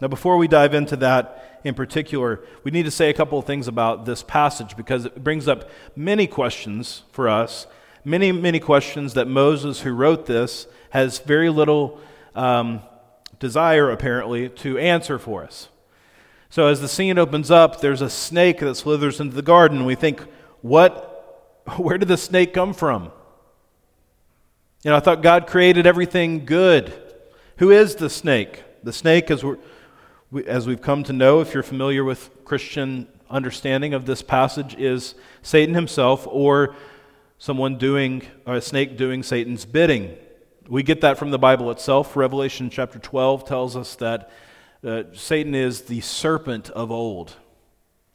Now, before we dive into that in particular, we need to say a couple of things about this passage because it brings up many questions for us, many, many questions that Moses, who wrote this, has very little um, desire, apparently, to answer for us. So, as the scene opens up, there's a snake that slithers into the garden. We think, what, where did the snake come from? You know, I thought God created everything good. Who is the snake? The snake, as, we, as we've come to know, if you're familiar with Christian understanding of this passage, is Satan himself or someone doing, or a snake doing Satan's bidding. We get that from the Bible itself. Revelation chapter 12 tells us that uh, Satan is the serpent of old.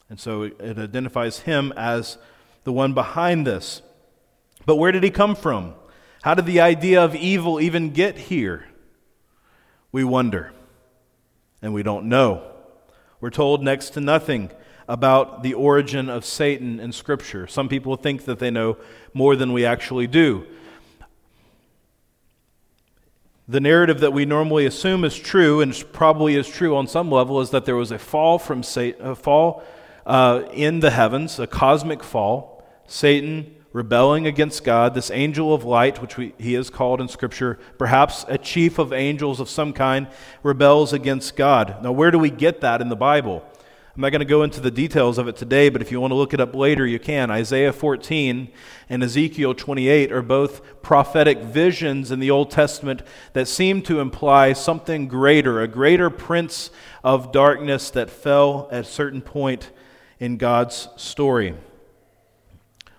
And so it identifies him as the one behind this. But where did he come from? How did the idea of evil even get here? We wonder, and we don't know. We're told next to nothing about the origin of Satan in Scripture. Some people think that they know more than we actually do. The narrative that we normally assume is true, and probably is true on some level, is that there was a fall from Satan, a fall uh, in the heavens, a cosmic fall. Satan rebelling against God, this angel of light, which we, he is called in Scripture, perhaps a chief of angels of some kind, rebels against God. Now, where do we get that in the Bible? I'm not going to go into the details of it today, but if you want to look it up later, you can. Isaiah 14 and Ezekiel 28 are both prophetic visions in the Old Testament that seem to imply something greater, a greater prince of darkness that fell at a certain point in God's story.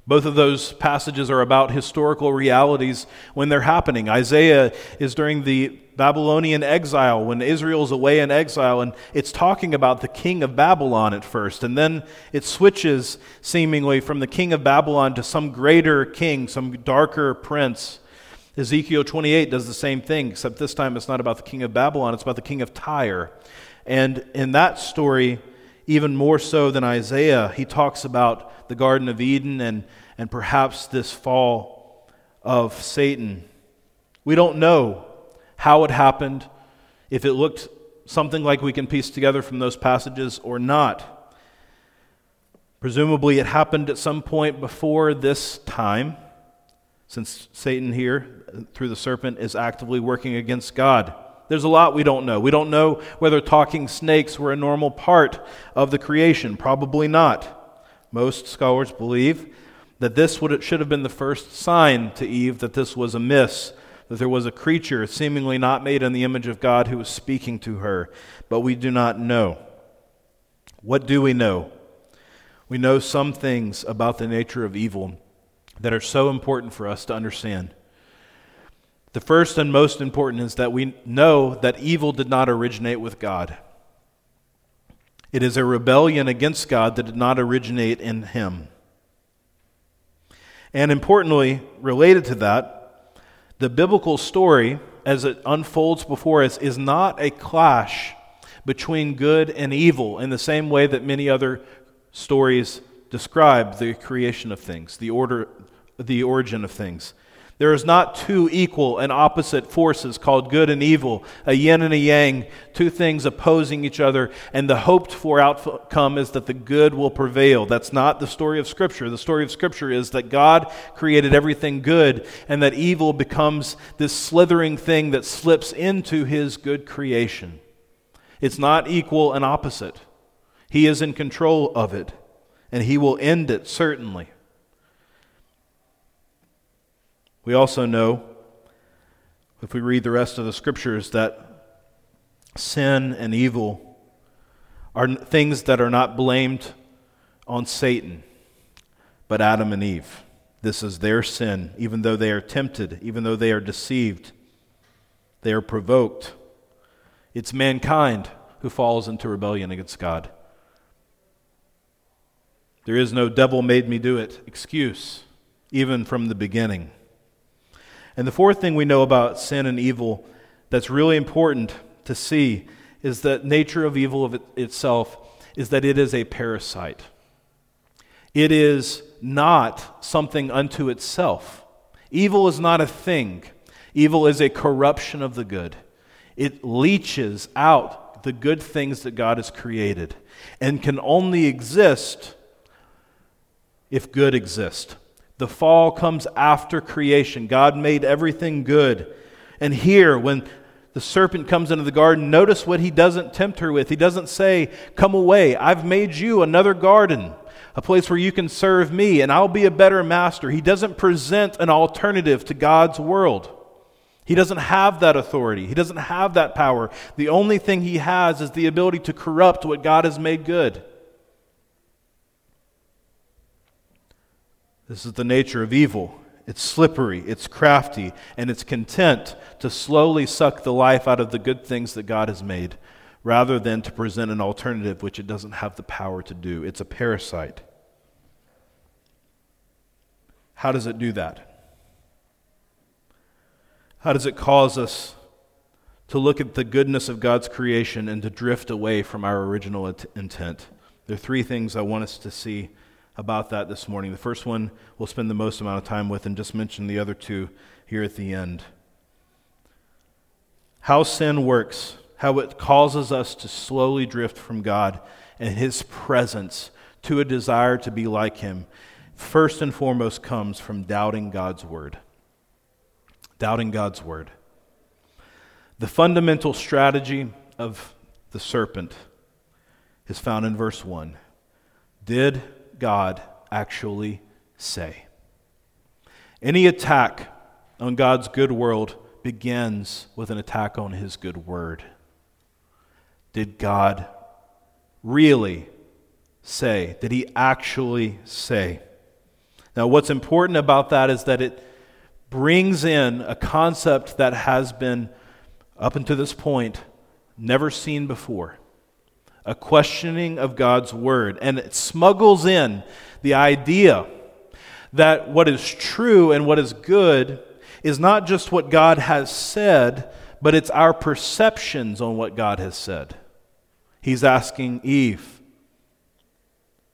Both of those passages are about historical realities when they're happening. Isaiah is during the Babylonian exile, when Israel's away in exile, and it's talking about the king of Babylon at first. And then it switches seemingly from the king of Babylon to some greater king, some darker prince. Ezekiel 28 does the same thing, except this time it's not about the king of Babylon, it's about the king of Tyre. And in that story, even more so than Isaiah, he talks about the Garden of Eden and, and perhaps this fall of Satan. We don't know how it happened, if it looked something like we can piece together from those passages or not. Presumably, it happened at some point before this time, since Satan here, through the serpent, is actively working against God. There's a lot we don't know. We don't know whether talking snakes were a normal part of the creation. Probably not. Most scholars believe that this would, should have been the first sign to Eve that this was amiss, that there was a creature seemingly not made in the image of God who was speaking to her. But we do not know. What do we know? We know some things about the nature of evil that are so important for us to understand. The first and most important is that we know that evil did not originate with God. It is a rebellion against God that did not originate in Him. And importantly, related to that, the biblical story, as it unfolds before us, is not a clash between good and evil in the same way that many other stories describe the creation of things, the order, the origin of things. There is not two equal and opposite forces called good and evil, a yin and a yang, two things opposing each other, and the hoped for outcome is that the good will prevail. That's not the story of Scripture. The story of Scripture is that God created everything good, and that evil becomes this slithering thing that slips into his good creation. It's not equal and opposite. He is in control of it, and he will end it, certainly. We also know, if we read the rest of the scriptures, that sin and evil are things that are not blamed on Satan, but Adam and Eve. This is their sin, even though they are tempted, even though they are deceived, they are provoked. It's mankind who falls into rebellion against God. There is no devil made me do it excuse, even from the beginning. And the fourth thing we know about sin and evil that's really important to see is the nature of evil of it itself is that it is a parasite. It is not something unto itself. Evil is not a thing. Evil is a corruption of the good. It leaches out the good things that God has created and can only exist if good exists. The fall comes after creation. God made everything good. And here, when the serpent comes into the garden, notice what he doesn't tempt her with. He doesn't say, Come away, I've made you another garden, a place where you can serve me, and I'll be a better master. He doesn't present an alternative to God's world. He doesn't have that authority. He doesn't have that power. The only thing he has is the ability to corrupt what God has made good. This is the nature of evil. It's slippery, it's crafty, and it's content to slowly suck the life out of the good things that God has made rather than to present an alternative which it doesn't have the power to do. It's a parasite. How does it do that? How does it cause us to look at the goodness of God's creation and to drift away from our original intent? There are three things I want us to see about that this morning. The first one we'll spend the most amount of time with, and just mention the other two here at the end. How sin works, how it causes us to slowly drift from God and His presence to a desire to be like Him, first and foremost comes from doubting God's Word. Doubting God's Word. The fundamental strategy of the serpent is found in verse 1. Did God actually say? Any attack on God's good world begins with an attack on his good word. Did God really say? Did he actually say? Now, what's important about that is that it brings in a concept that has been, up until this point, never seen before a questioning of God's word. And it smuggles in the idea that what is true and what is good is not just what God has said, but it's our perceptions on what God has said. He's asking Eve,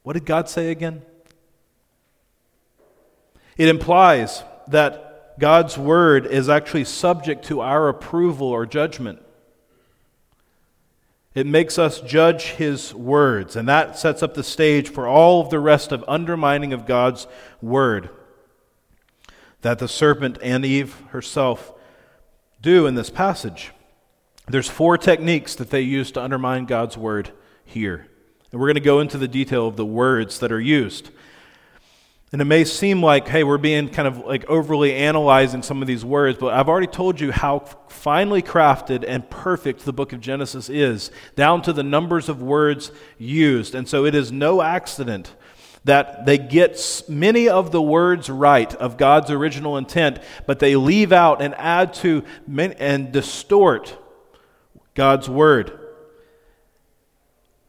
What did God say again? It implies that God's word is actually subject to our approval or judgment. It makes us judge his words, and that sets up the stage for all of the rest of undermining of God's word that the serpent and Eve herself do in this passage. There's four techniques that they use to undermine God's word here. And we're going to go into the detail of the words that are used. And it may seem like, hey, we're being kind of like overly analyzing some of these words, but I've already told you how finely crafted and perfect the book of Genesis is, down to the numbers of words used. And so it is no accident that they get many of the words right of God's original intent, but they leave out and add to and distort God's word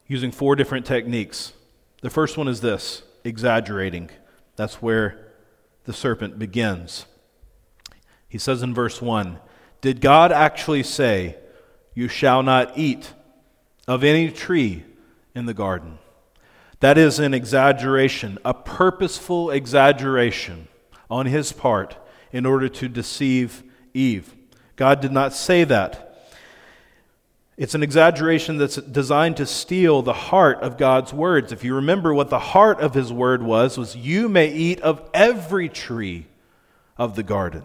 using four different techniques. The first one is this exaggerating. That's where the serpent begins. He says in verse 1 Did God actually say, You shall not eat of any tree in the garden? That is an exaggeration, a purposeful exaggeration on his part in order to deceive Eve. God did not say that. It's an exaggeration that's designed to steal the heart of God's words. If you remember what the heart of his word was was you may eat of every tree of the garden.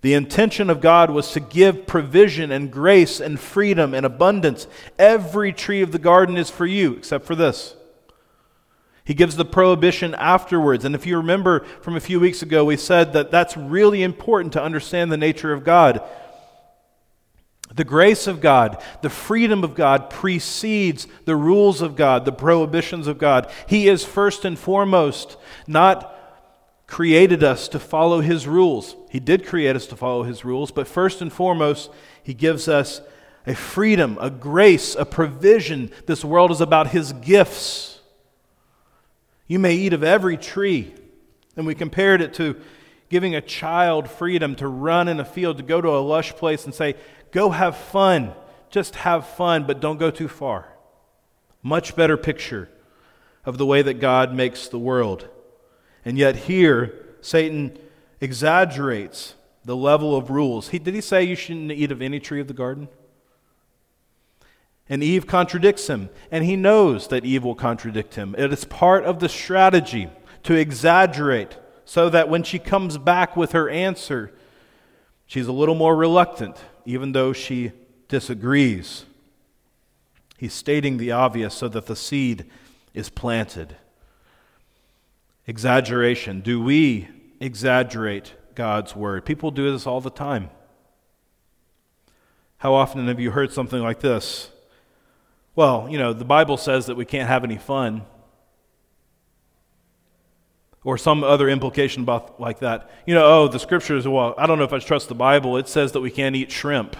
The intention of God was to give provision and grace and freedom and abundance. Every tree of the garden is for you except for this. He gives the prohibition afterwards. And if you remember from a few weeks ago, we said that that's really important to understand the nature of God. The grace of God, the freedom of God precedes the rules of God, the prohibitions of God. He is first and foremost not created us to follow His rules. He did create us to follow His rules, but first and foremost, He gives us a freedom, a grace, a provision. This world is about His gifts. You may eat of every tree. And we compared it to giving a child freedom to run in a field, to go to a lush place and say, Go have fun. Just have fun, but don't go too far. Much better picture of the way that God makes the world. And yet, here, Satan exaggerates the level of rules. He, did he say you shouldn't eat of any tree of the garden? And Eve contradicts him, and he knows that Eve will contradict him. It is part of the strategy to exaggerate so that when she comes back with her answer, she's a little more reluctant, even though she disagrees. He's stating the obvious so that the seed is planted. Exaggeration. Do we exaggerate God's word? People do this all the time. How often have you heard something like this? Well, you know, the Bible says that we can't have any fun. Or some other implication about like that. You know, oh, the scriptures, well, I don't know if I trust the Bible. It says that we can't eat shrimp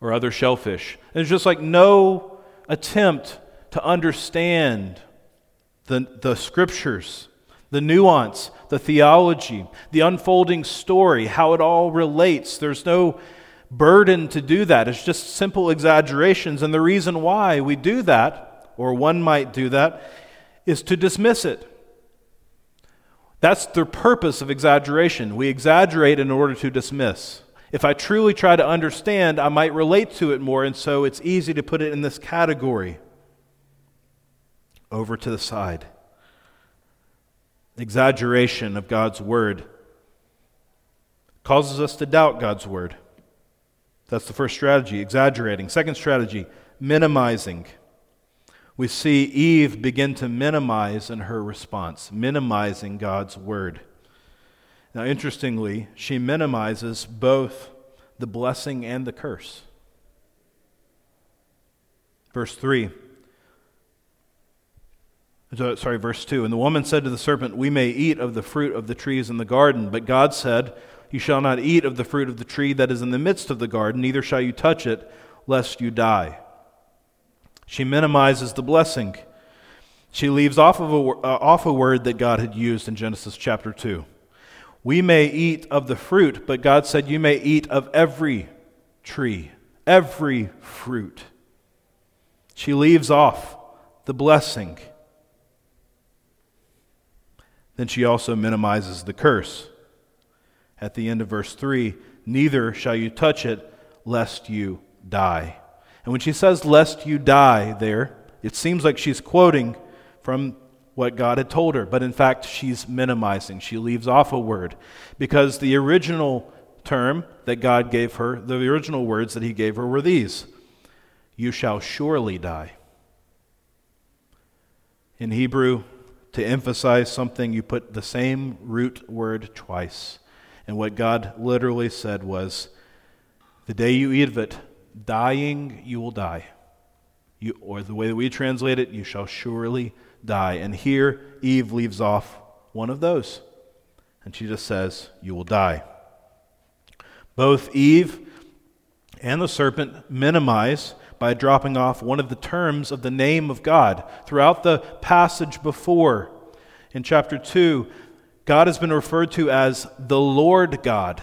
or other shellfish. There's just like no attempt to understand the, the scriptures, the nuance, the theology, the unfolding story, how it all relates. There's no burden to do that. It's just simple exaggerations. And the reason why we do that, or one might do that, is to dismiss it. That's the purpose of exaggeration. We exaggerate in order to dismiss. If I truly try to understand, I might relate to it more, and so it's easy to put it in this category. Over to the side. Exaggeration of God's word causes us to doubt God's word. That's the first strategy, exaggerating. Second strategy, minimizing. We see Eve begin to minimize in her response, minimizing God's word. Now, interestingly, she minimizes both the blessing and the curse. Verse 3. Sorry, verse 2. And the woman said to the serpent, We may eat of the fruit of the trees in the garden. But God said, you shall not eat of the fruit of the tree that is in the midst of the garden, neither shall you touch it, lest you die. She minimizes the blessing. She leaves off of a, uh, off a word that God had used in Genesis chapter 2. We may eat of the fruit, but God said, You may eat of every tree, every fruit. She leaves off the blessing. Then she also minimizes the curse at the end of verse 3 Neither shall you touch it, lest you die. And when she says, lest you die, there, it seems like she's quoting from what God had told her, but in fact, she's minimizing. She leaves off a word because the original term that God gave her, the original words that He gave her were these You shall surely die. In Hebrew, to emphasize something, you put the same root word twice. And what God literally said was, The day you eat of it, dying, you will die. You, or the way that we translate it, you shall surely die. And here, Eve leaves off one of those. And she just says, You will die. Both Eve and the serpent minimize by dropping off one of the terms of the name of God. Throughout the passage before, in chapter 2, God has been referred to as the Lord God.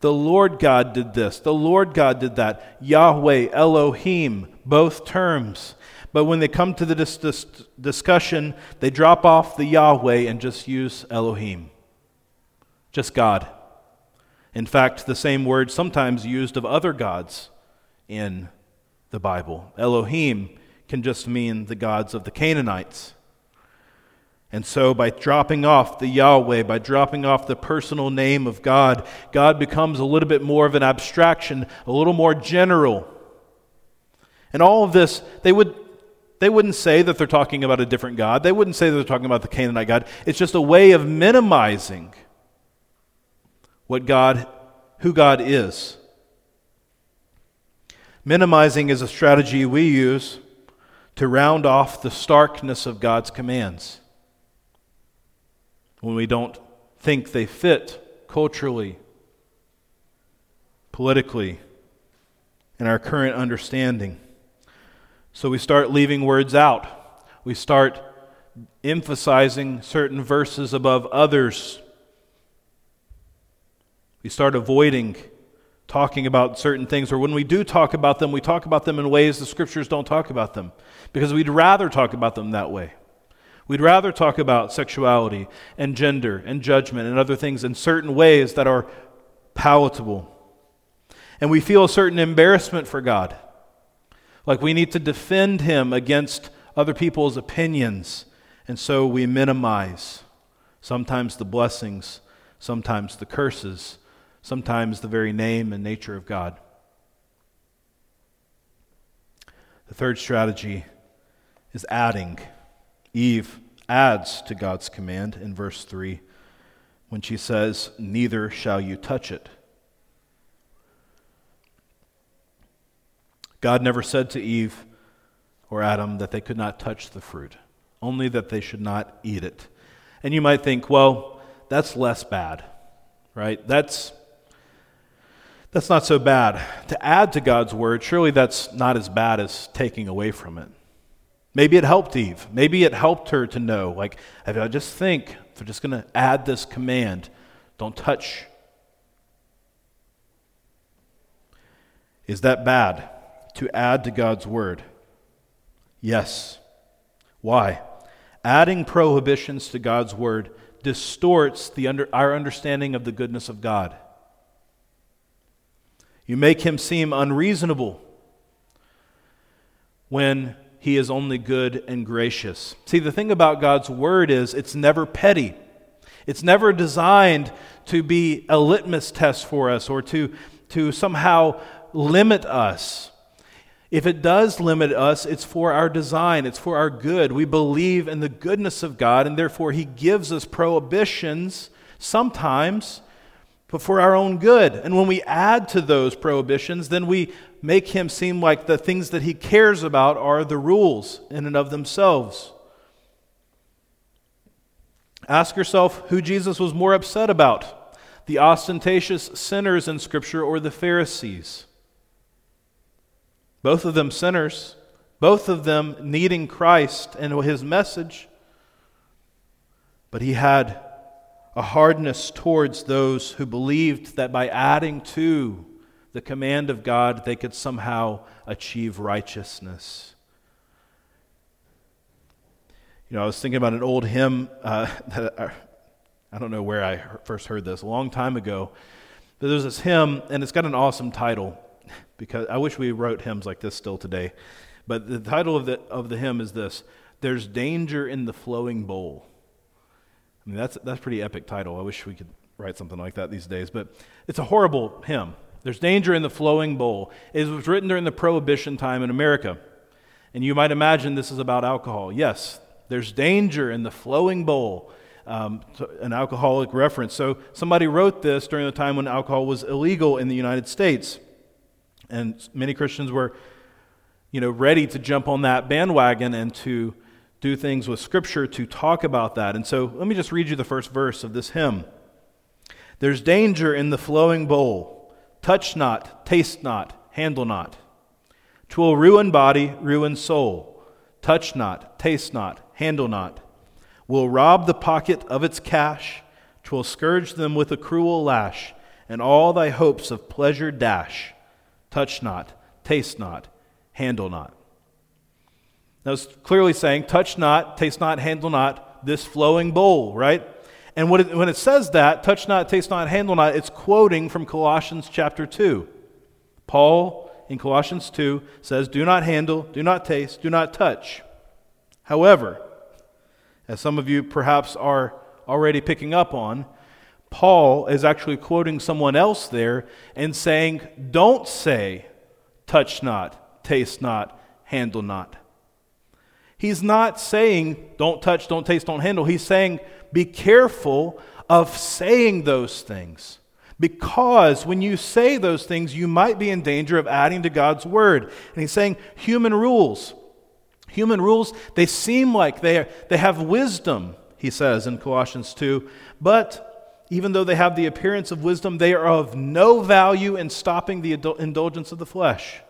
The Lord God did this. The Lord God did that. Yahweh, Elohim, both terms. But when they come to the dis- dis- discussion, they drop off the Yahweh and just use Elohim. Just God. In fact, the same word sometimes used of other gods in the Bible. Elohim can just mean the gods of the Canaanites. And so, by dropping off the Yahweh, by dropping off the personal name of God, God becomes a little bit more of an abstraction, a little more general. And all of this, they, would, they wouldn't say that they're talking about a different God. They wouldn't say that they're talking about the Canaanite God. It's just a way of minimizing what God, who God is. Minimizing is a strategy we use to round off the starkness of God's commands when we don't think they fit culturally, politically, in our current understanding. So we start leaving words out. We start emphasizing certain verses above others. We start avoiding talking about certain things, or when we do talk about them, we talk about them in ways the scriptures don't talk about them because we'd rather talk about them that way. We'd rather talk about sexuality and gender and judgment and other things in certain ways that are palatable. And we feel a certain embarrassment for God Like we need to defend him against other people's opinions. And so we minimize sometimes the blessings, sometimes the curses, sometimes the very name and nature of God. The third strategy is adding. Eve adds to God's command in verse 3 when she says, Neither shall you touch it. God never said to Eve or Adam that they could not touch the fruit, only that they should not eat it. And you might think, well, that's less bad, right? That's that's not so bad. To add to God's word, surely that's not as bad as taking away from it. Maybe it helped Eve. Maybe it helped her to know, like, if I just think, if I'm just going to add this command, don't touch. Is that bad to add to God's word? Yes. Why? Adding prohibitions to God's word distorts the under, our understanding of the goodness of God. You make him seem unreasonable when he is only good and gracious. See, the thing about God's word is it's never petty. It's never designed to be a litmus test for us or to, to somehow limit us. If it does limit us, it's for our design, it's for our good. We believe in the goodness of God, and therefore He gives us prohibitions sometimes but for our own good. And when we add to those prohibitions, then we make him seem like the things that he cares about are the rules in and of themselves. Ask yourself who Jesus was more upset about the ostentatious sinners in Scripture or the Pharisees. Both of them sinners, both of them needing Christ and his message. But he had a hardness towards those who believed that by adding to the command of God, they could somehow achieve righteousness. You know, I was thinking about an old hymn uh, that I, I don't know where I first heard this, a long time ago. But there's this hymn, and it's got an awesome title because I wish we wrote hymns like this still today. But the title of the, of the hymn is this There's Danger in the Flowing Bowl. I mean, that's, that's a pretty epic title. I wish we could write something like that these days. But it's a horrible hymn. There's danger in the flowing bowl. It was written during the Prohibition time in America. And you might imagine this is about alcohol. Yes, there's danger in the flowing bowl, um, an alcoholic reference. So somebody wrote this during the time when alcohol was illegal in the United States. And many Christians were, you know, ready to jump on that bandwagon and to do things with Scripture to talk about that. And so let me just read you the first verse of this hymn. There's danger in the flowing bowl. Touch not, taste not, handle not. Twill ruin body, ruin soul. Touch not, taste not, handle not. Will rob the pocket of its cash. Twill scourge them with a cruel lash, and all thy hopes of pleasure dash. Touch not, taste not, handle not. Now it's clearly saying, touch not, taste not, handle not this flowing bowl, right? And it, when it says that, touch not, taste not, handle not, it's quoting from Colossians chapter 2. Paul in Colossians 2 says, Do not handle, do not taste, do not touch. However, as some of you perhaps are already picking up on, Paul is actually quoting someone else there and saying, Don't say, touch not, taste not, handle not. He's not saying, don't touch, don't taste, don't handle. He's saying, be careful of saying those things. Because when you say those things, you might be in danger of adding to God's word. And he's saying, human rules. Human rules, they seem like they, are, they have wisdom, he says in Colossians 2, but even though they have the appearance of wisdom, they are of no value in stopping the indulgence of the flesh.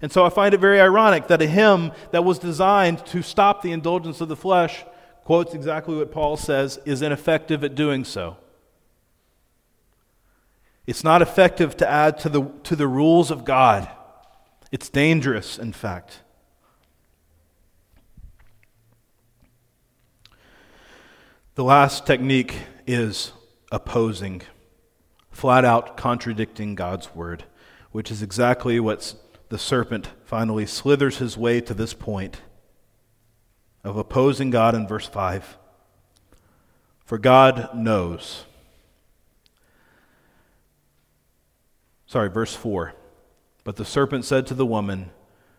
And so I find it very ironic that a hymn that was designed to stop the indulgence of the flesh quotes exactly what Paul says is ineffective at doing so. It's not effective to add to the, to the rules of God. It's dangerous, in fact. The last technique is opposing, flat out contradicting God's word, which is exactly what the serpent finally slithers his way to this point of opposing God in verse 5. For God knows. Sorry, verse 4. But the serpent said to the woman,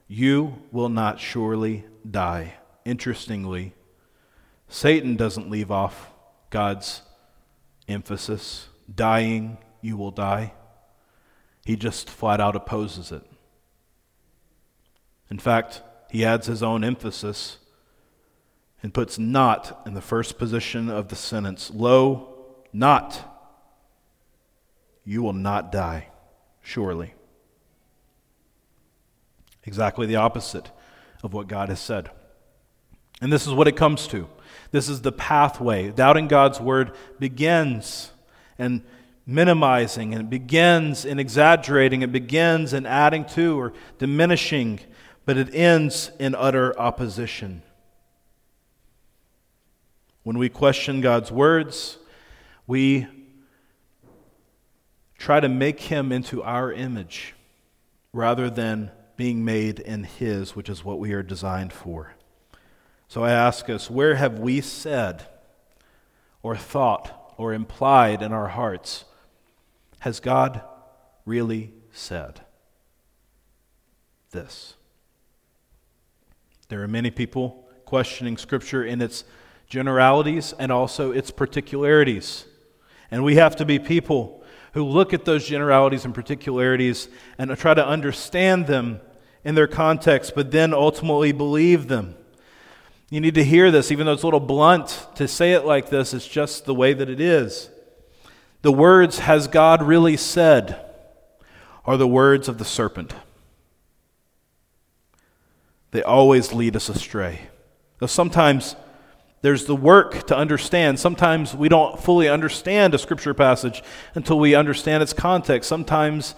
You will not surely die. Interestingly, Satan doesn't leave off God's emphasis. Dying, you will die. He just flat out opposes it. In fact, he adds his own emphasis and puts not in the first position of the sentence. Lo, not. You will not die, surely. Exactly the opposite of what God has said. And this is what it comes to. This is the pathway. Doubting God's word begins and minimizing, and it begins in exaggerating, it begins in adding to or diminishing, but it ends in utter opposition. When we question God's words, we try to make him into our image rather than being made in his, which is what we are designed for. So I ask us, where have we said or thought or implied in our hearts, has God really said this? There are many people questioning Scripture in its generalities and also its particularities. And we have to be people who look at those generalities and particularities and try to understand them in their context, but then ultimately believe them. You need to hear this, even though it's a little blunt to say it like this, it's just the way that it is. The words, has God really said, are the words of the serpent. They always lead us astray. Though sometimes there's the work to understand. Sometimes we don't fully understand a scripture passage until we understand its context. Sometimes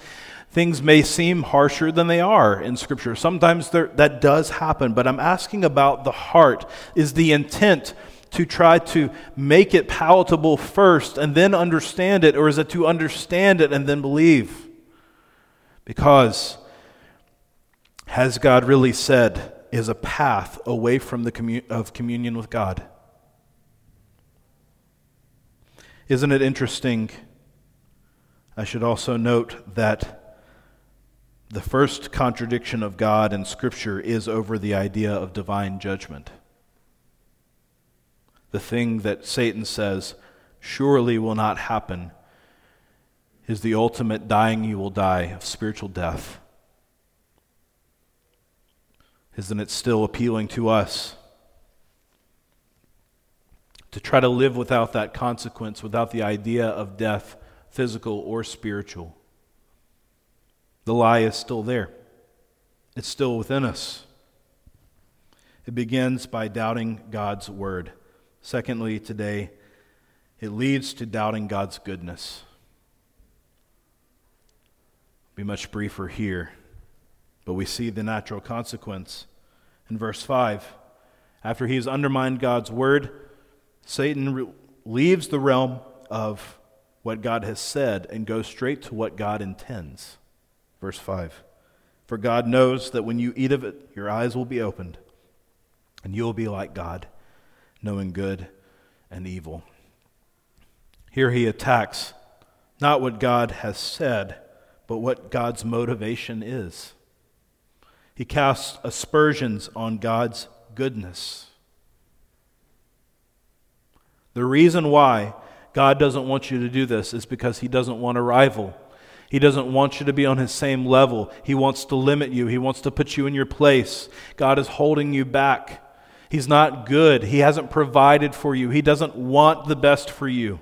things may seem harsher than they are in scripture. Sometimes that does happen, but I'm asking about the heart. Is the intent to try to make it palatable first and then understand it, or is it to understand it and then believe? Because has God really said is a path away from the commun- of communion with God? Isn't it interesting? I should also note that the first contradiction of God in Scripture is over the idea of divine judgment. The thing that Satan says surely will not happen is the ultimate dying you will die of spiritual death. Isn't it still appealing to us? To try to live without that consequence, without the idea of death, physical or spiritual. The lie is still there, it's still within us. It begins by doubting God's word. Secondly, today, it leads to doubting God's goodness. Be much briefer here, but we see the natural consequence in verse 5. After he has undermined God's word, Satan re- leaves the realm of what God has said and goes straight to what God intends. Verse 5 For God knows that when you eat of it, your eyes will be opened, and you will be like God, knowing good and evil. Here he attacks not what God has said, but what God's motivation is. He casts aspersions on God's goodness. The reason why God doesn't want you to do this is because He doesn't want a rival. He doesn't want you to be on His same level. He wants to limit you, He wants to put you in your place. God is holding you back. He's not good. He hasn't provided for you, He doesn't want the best for you.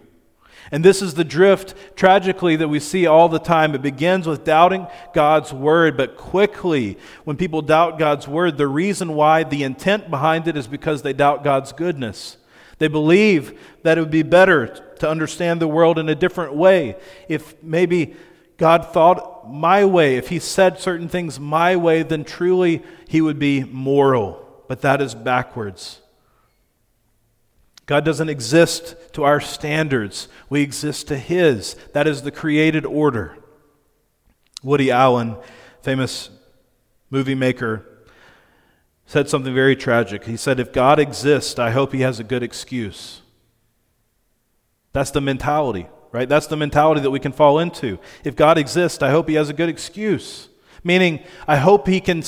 And this is the drift, tragically, that we see all the time. It begins with doubting God's word, but quickly, when people doubt God's word, the reason why, the intent behind it is because they doubt God's goodness. They believe that it would be better to understand the world in a different way. If maybe God thought my way, if He said certain things my way, then truly He would be moral. But that is backwards. God doesn't exist to our standards, we exist to His. That is the created order. Woody Allen, famous movie maker, said something very tragic. He said, If God exists, I hope he has a good excuse. That's the mentality, right? That's the mentality that we can fall into. If God exists, I hope he has a good excuse. Meaning, I hope he can,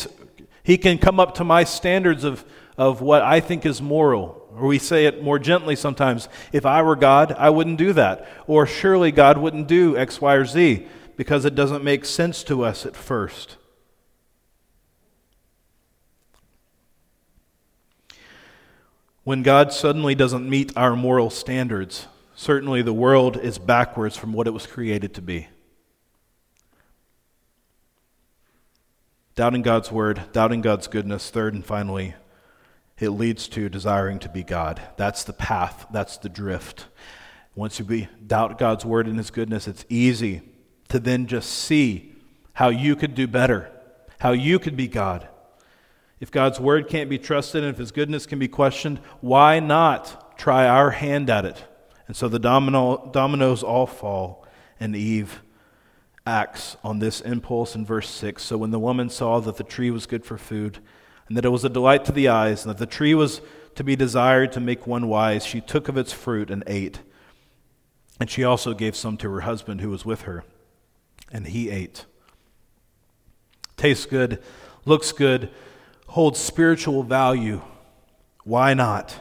he can come up to my standards of, of what I think is moral. Or we say it more gently sometimes if I were God, I wouldn't do that. Or surely God wouldn't do X, Y, or Z because it doesn't make sense to us at first. When God suddenly doesn't meet our moral standards, certainly the world is backwards from what it was created to be. Doubting God's word, doubting God's goodness, third and finally, it leads to desiring to be God. That's the path, that's the drift. Once you be, doubt God's word and his goodness, it's easy to then just see how you could do better, how you could be God. If God's word can't be trusted and if his goodness can be questioned, why not try our hand at it? And so the domino, dominoes all fall, and Eve acts on this impulse in verse 6. So when the woman saw that the tree was good for food, and that it was a delight to the eyes, and that the tree was to be desired to make one wise, she took of its fruit and ate. And she also gave some to her husband who was with her, and he ate. Tastes good, looks good holds spiritual value. Why not?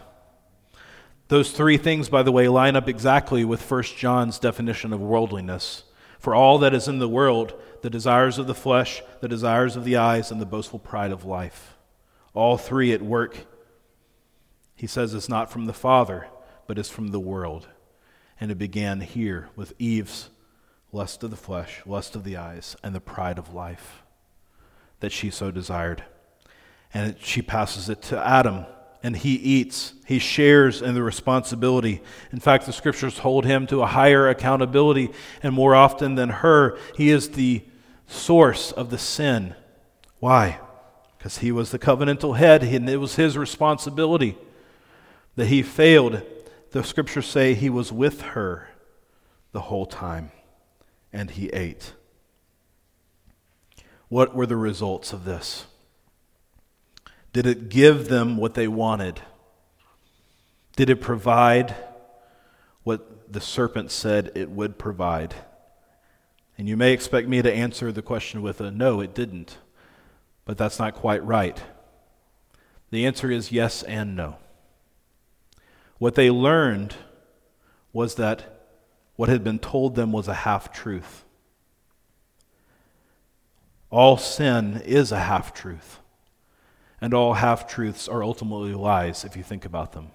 Those three things, by the way, line up exactly with 1 John's definition of worldliness. For all that is in the world, the desires of the flesh, the desires of the eyes, and the boastful pride of life. All three at work. He says it's not from the Father, but it's from the world. And it began here with Eve's lust of the flesh, lust of the eyes, and the pride of life that she so desired and she passes it to Adam, and he eats. He shares in the responsibility. In fact, the scriptures hold him to a higher accountability, and more often than her, he is the source of the sin. Why? Because he was the covenantal head, and it was his responsibility that he failed. The scriptures say he was with her the whole time, and he ate. What were the results of this? Did it give them what they wanted? Did it provide what the serpent said it would provide? And you may expect me to answer the question with a no, it didn't. But that's not quite right. The answer is yes and no. What they learned was that what had been told them was a half truth. All sin is a half truth and all half truths are ultimately lies if you think about them.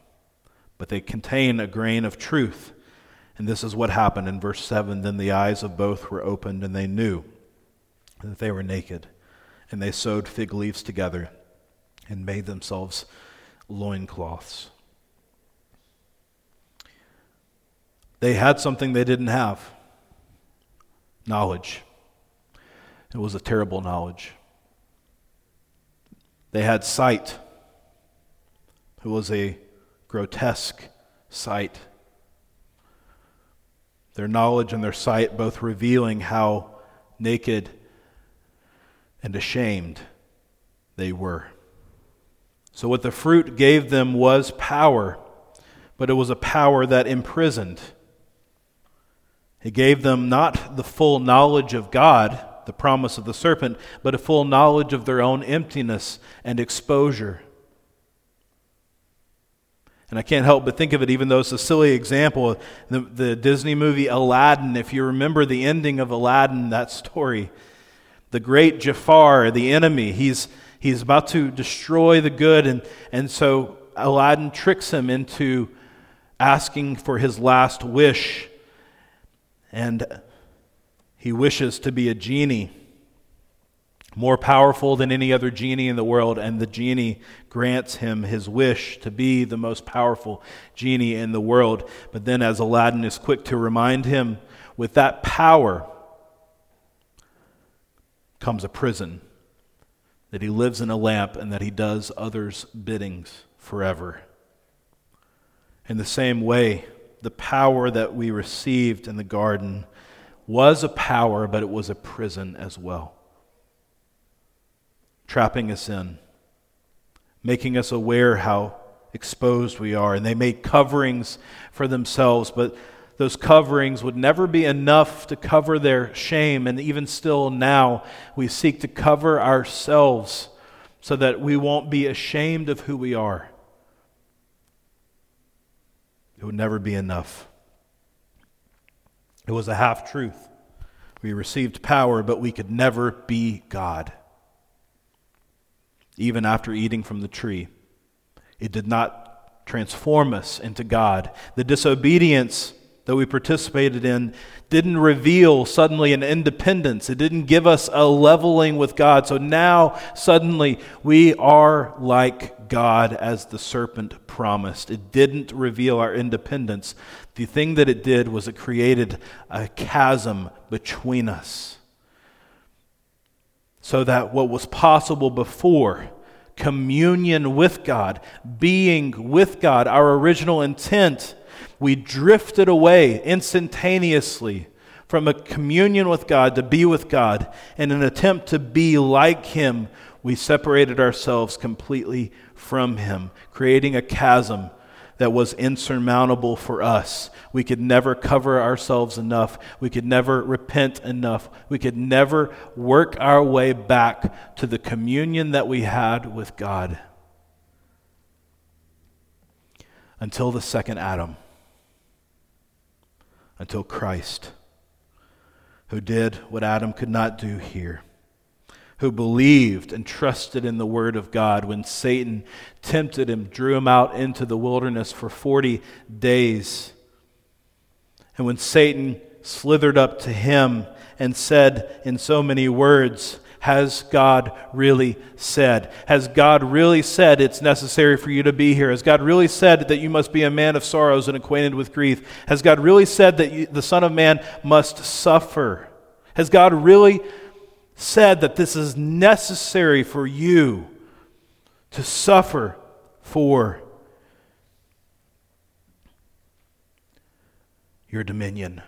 But they contain a grain of truth. And this is what happened in verse 7 Then the eyes of both were opened, and they knew that they were naked. And they sewed fig leaves together and made themselves loincloths. They had something they didn't have knowledge. It was a terrible knowledge. They had sight. It was a grotesque sight. Their knowledge and their sight both revealing how naked and ashamed they were. So, what the fruit gave them was power, but it was a power that imprisoned. It gave them not the full knowledge of God the promise of the serpent, but a full knowledge of their own emptiness and exposure. And I can't help but think of it, even though it's a silly example. The, the Disney movie Aladdin, if you remember the ending of Aladdin, that story, the great Jafar, the enemy, he's, he's about to destroy the good. And, and so Aladdin tricks him into asking for his last wish. And he wishes to be a genie, more powerful than any other genie in the world, and the genie grants him his wish to be the most powerful genie in the world. But then, as Aladdin is quick to remind him, with that power comes a prison, that he lives in a lamp and that he does others' biddings forever. In the same way, the power that we received in the garden was a power, but it was a prison as well. trapping us in, making us aware how exposed we are. And they made coverings for themselves, but those coverings would never be enough to cover their shame. And even still now, we seek to cover ourselves so that we won't be ashamed of who we are. It would never be enough. It was a half truth. We received power, but we could never be God. Even after eating from the tree, it did not transform us into God. The disobedience that we participated in didn't reveal suddenly an independence. It didn't give us a leveling with God. So now suddenly we are like God as the serpent promised. It didn't reveal our independence. The thing that it did was it created a chasm between us. So that what was possible before, communion with God, being with God, our original intent, we drifted away instantaneously from a communion with God to be with God. In an attempt to be like Him, we separated ourselves completely from Him, creating a chasm that was insurmountable for us. We could never cover ourselves enough. We could never repent enough. We could never work our way back to the communion that we had with God until the second Adam until Christ, who did what Adam could not do here, who believed and trusted in the Word of God when Satan tempted him, drew him out into the wilderness for 40 days. And when Satan slithered up to him and said in so many words, has God really said? Has God really said it's necessary for you to be here? Has God really said that you must be a man of sorrows and acquainted with grief? Has God really said that you, the Son of Man must suffer? Has God really said that this is necessary for you to suffer for your dominion?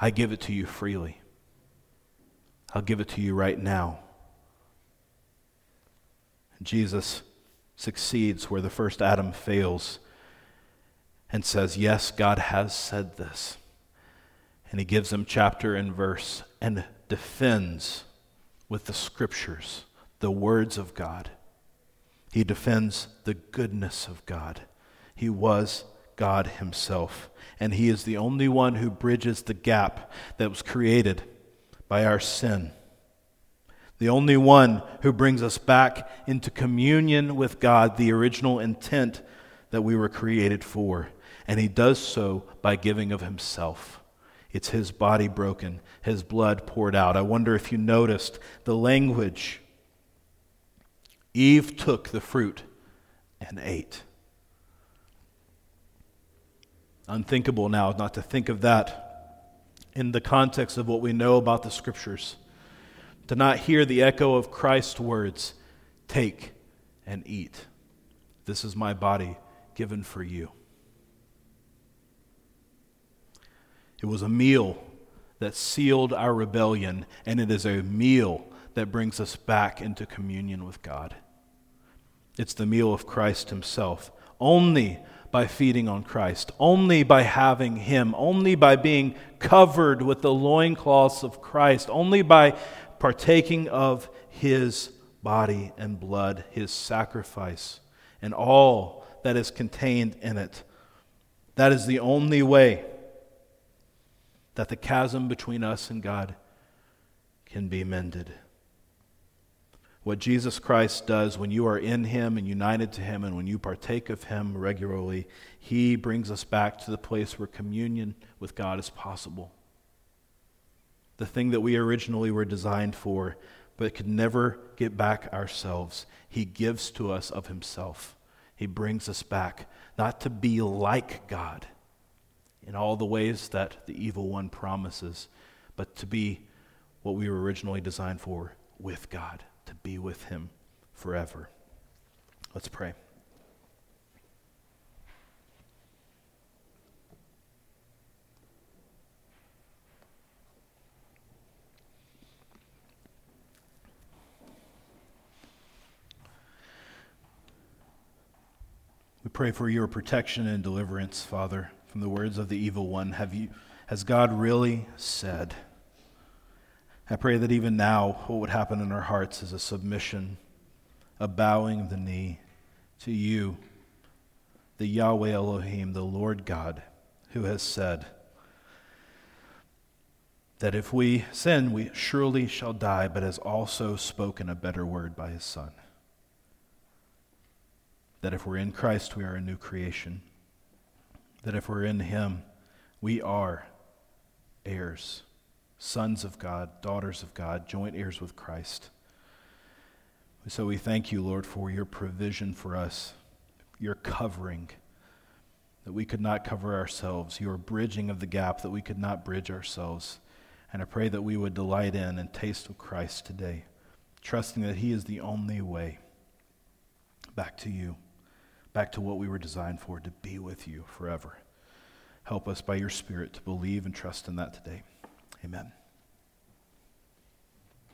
I give it to you freely. I'll give it to you right now. Jesus succeeds where the first Adam fails and says, Yes, God has said this. And he gives them chapter and verse and defends with the scriptures the words of God. He defends the goodness of God. He was God himself. And he is the only one who bridges the gap that was created by our sin. The only one who brings us back into communion with God, the original intent that we were created for. And he does so by giving of himself. It's his body broken, his blood poured out. I wonder if you noticed the language. Eve took the fruit and ate. Unthinkable now not to think of that in the context of what we know about the scriptures. To not hear the echo of Christ's words take and eat. This is my body given for you. It was a meal that sealed our rebellion, and it is a meal that brings us back into communion with God. It's the meal of Christ Himself. Only by feeding on Christ, only by having Him, only by being covered with the loincloths of Christ, only by partaking of His body and blood, His sacrifice, and all that is contained in it. That is the only way that the chasm between us and God can be mended what Jesus Christ does when you are in Him and united to Him, and when you partake of Him regularly, He brings us back to the place where communion with God is possible. The thing that we originally were designed for, but could never get back ourselves, He gives to us of Himself. He brings us back, not to be like God in all the ways that the evil one promises, but to be what we were originally designed for with God to be with him forever. Let's pray. We pray for your protection and deliverance, Father, from the words of the evil one. Have you, has God really said? I pray that even now, what would happen in our hearts is a submission, a bowing of the knee to you, the Yahweh Elohim, the Lord God, who has said that if we sin, we surely shall die, but has also spoken a better word by his Son. That if we're in Christ, we are a new creation. That if we're in him, we are heirs sons of God, daughters of God, joint heirs with Christ. So we thank you, Lord, for your provision for us, your covering that we could not cover ourselves, your bridging of the gap that we could not bridge ourselves. And I pray that we would delight in and taste of Christ today, trusting that He is the only way back to you, back to what we were designed for, to be with you forever. Help us by your Spirit to believe and trust in that today. Amen.